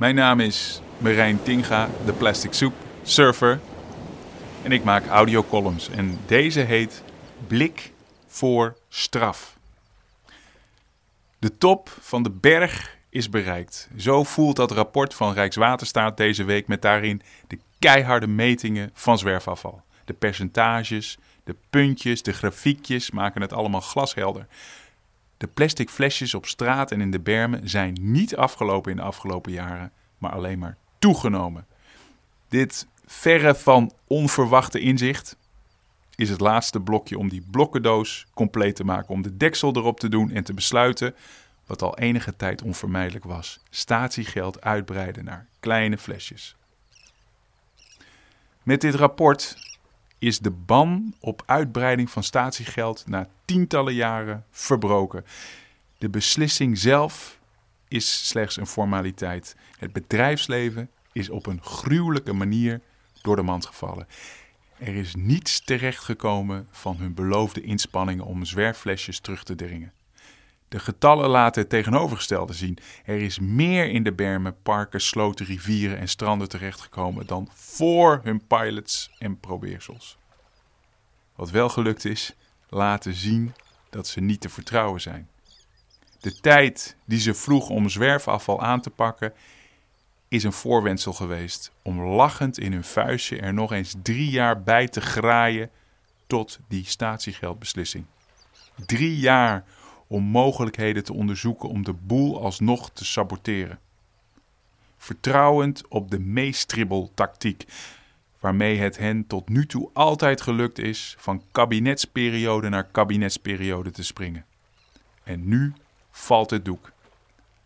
Mijn naam is Marijn Tinga, de Plastic Soup Surfer. En ik maak audiocolumns. En deze heet Blik voor straf. De top van de berg is bereikt. Zo voelt dat rapport van Rijkswaterstaat deze week met daarin de keiharde metingen van zwerfafval. De percentages, de puntjes, de grafiekjes maken het allemaal glashelder. De plastic flesjes op straat en in de bermen zijn niet afgelopen in de afgelopen jaren, maar alleen maar toegenomen. Dit verre van onverwachte inzicht is het laatste blokje om die blokkendoos compleet te maken, om de deksel erop te doen en te besluiten, wat al enige tijd onvermijdelijk was, statiegeld uitbreiden naar kleine flesjes. Met dit rapport is de ban op uitbreiding van statiegeld na tientallen jaren verbroken. De beslissing zelf is slechts een formaliteit. Het bedrijfsleven is op een gruwelijke manier door de mand gevallen. Er is niets terechtgekomen van hun beloofde inspanningen om zwerfflesjes terug te dringen. De getallen laten het tegenovergestelde zien. Er is meer in de bermen, parken, sloten, rivieren en stranden terechtgekomen dan voor hun pilots en probeersels. Wat wel gelukt is, laten zien dat ze niet te vertrouwen zijn. De tijd die ze vroeg om zwerfafval aan te pakken, is een voorwendsel geweest om lachend in hun vuistje er nog eens drie jaar bij te graaien tot die statiegeldbeslissing. Drie jaar om mogelijkheden te onderzoeken om de boel alsnog te saboteren. Vertrouwend op de meestribbeltactiek, waarmee het hen tot nu toe altijd gelukt is van kabinetsperiode naar kabinetsperiode te springen. En nu valt het doek.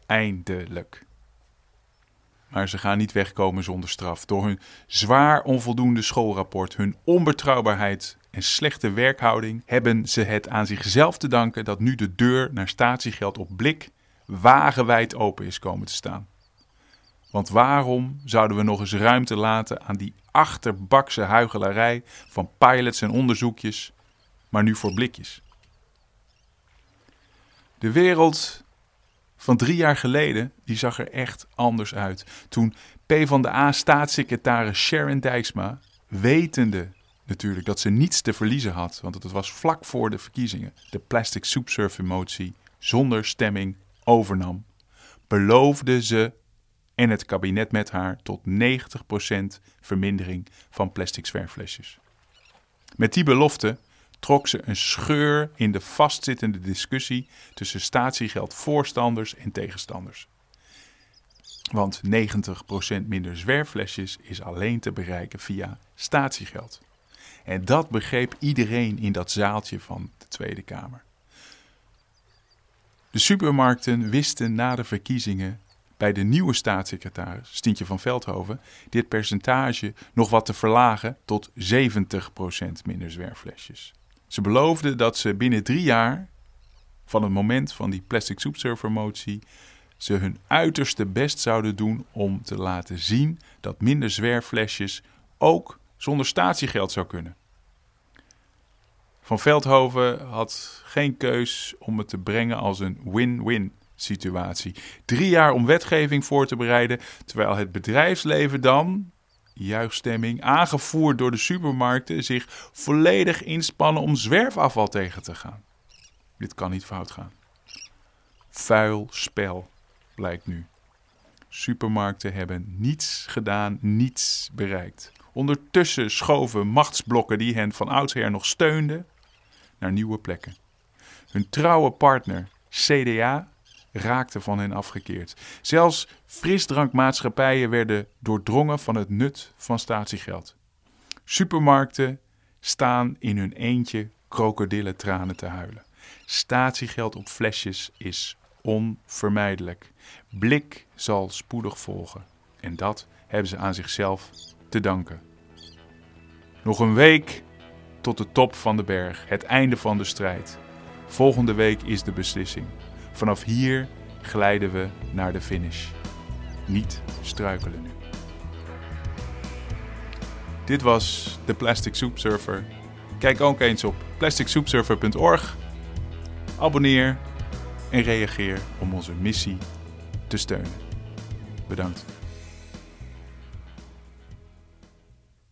Eindelijk. Maar ze gaan niet wegkomen zonder straf. Door hun zwaar onvoldoende schoolrapport, hun onbetrouwbaarheid en slechte werkhouding hebben ze het aan zichzelf te danken dat nu de deur naar statiegeld op blik wagenwijd open is komen te staan. Want waarom zouden we nog eens ruimte laten aan die achterbakse huigelarij van pilots en onderzoekjes, maar nu voor blikjes? De wereld van drie jaar geleden, die zag er echt anders uit. Toen PvdA-staatssecretaris Sharon Dijksma, wetende natuurlijk dat ze niets te verliezen had, want het was vlak voor de verkiezingen, de plastic soup surfer motie zonder stemming overnam, beloofde ze en het kabinet met haar tot 90% vermindering van plastic zwerflesjes. Met die belofte trok ze een scheur in de vastzittende discussie tussen statiegeldvoorstanders en tegenstanders. Want 90% minder zwerfflesjes is alleen te bereiken via statiegeld. En dat begreep iedereen in dat zaaltje van de Tweede Kamer. De supermarkten wisten na de verkiezingen bij de nieuwe staatssecretaris, Stientje van Veldhoven, dit percentage nog wat te verlagen tot 70% minder zwerfflesjes. Ze beloofden dat ze binnen drie jaar van het moment van die plastic soepsurfer motie ze hun uiterste best zouden doen om te laten zien dat minder zwerfflesjes ook zonder statiegeld zou kunnen. Van Veldhoven had geen keus om het te brengen als een win-win situatie. Drie jaar om wetgeving voor te bereiden, terwijl het bedrijfsleven dan, juichstemming, aangevoerd door de supermarkten, zich volledig inspannen om zwerfafval tegen te gaan. Dit kan niet fout gaan. Vuil spel, blijkt nu. Supermarkten hebben niets gedaan, niets bereikt. Ondertussen schoven machtsblokken die hen van oudsher nog steunden naar nieuwe plekken. Hun trouwe partner, CDA, raakte van hen afgekeerd. Zelfs frisdrankmaatschappijen werden doordrongen van het nut van statiegeld. Supermarkten staan in hun eentje krokodillentranen te huilen. Statiegeld op flesjes is onvermijdelijk. Blik zal spoedig volgen. En dat hebben ze aan zichzelf te danken. Nog een week tot de top van de berg, het einde van de strijd. Volgende week is de beslissing. Vanaf hier glijden we naar de finish. Niet struikelen nu. Dit was de Plastic Soup Surfer. Kijk ook eens op plasticsoupsurfer.org. Abonneer en reageer om onze missie te steunen. Bedankt.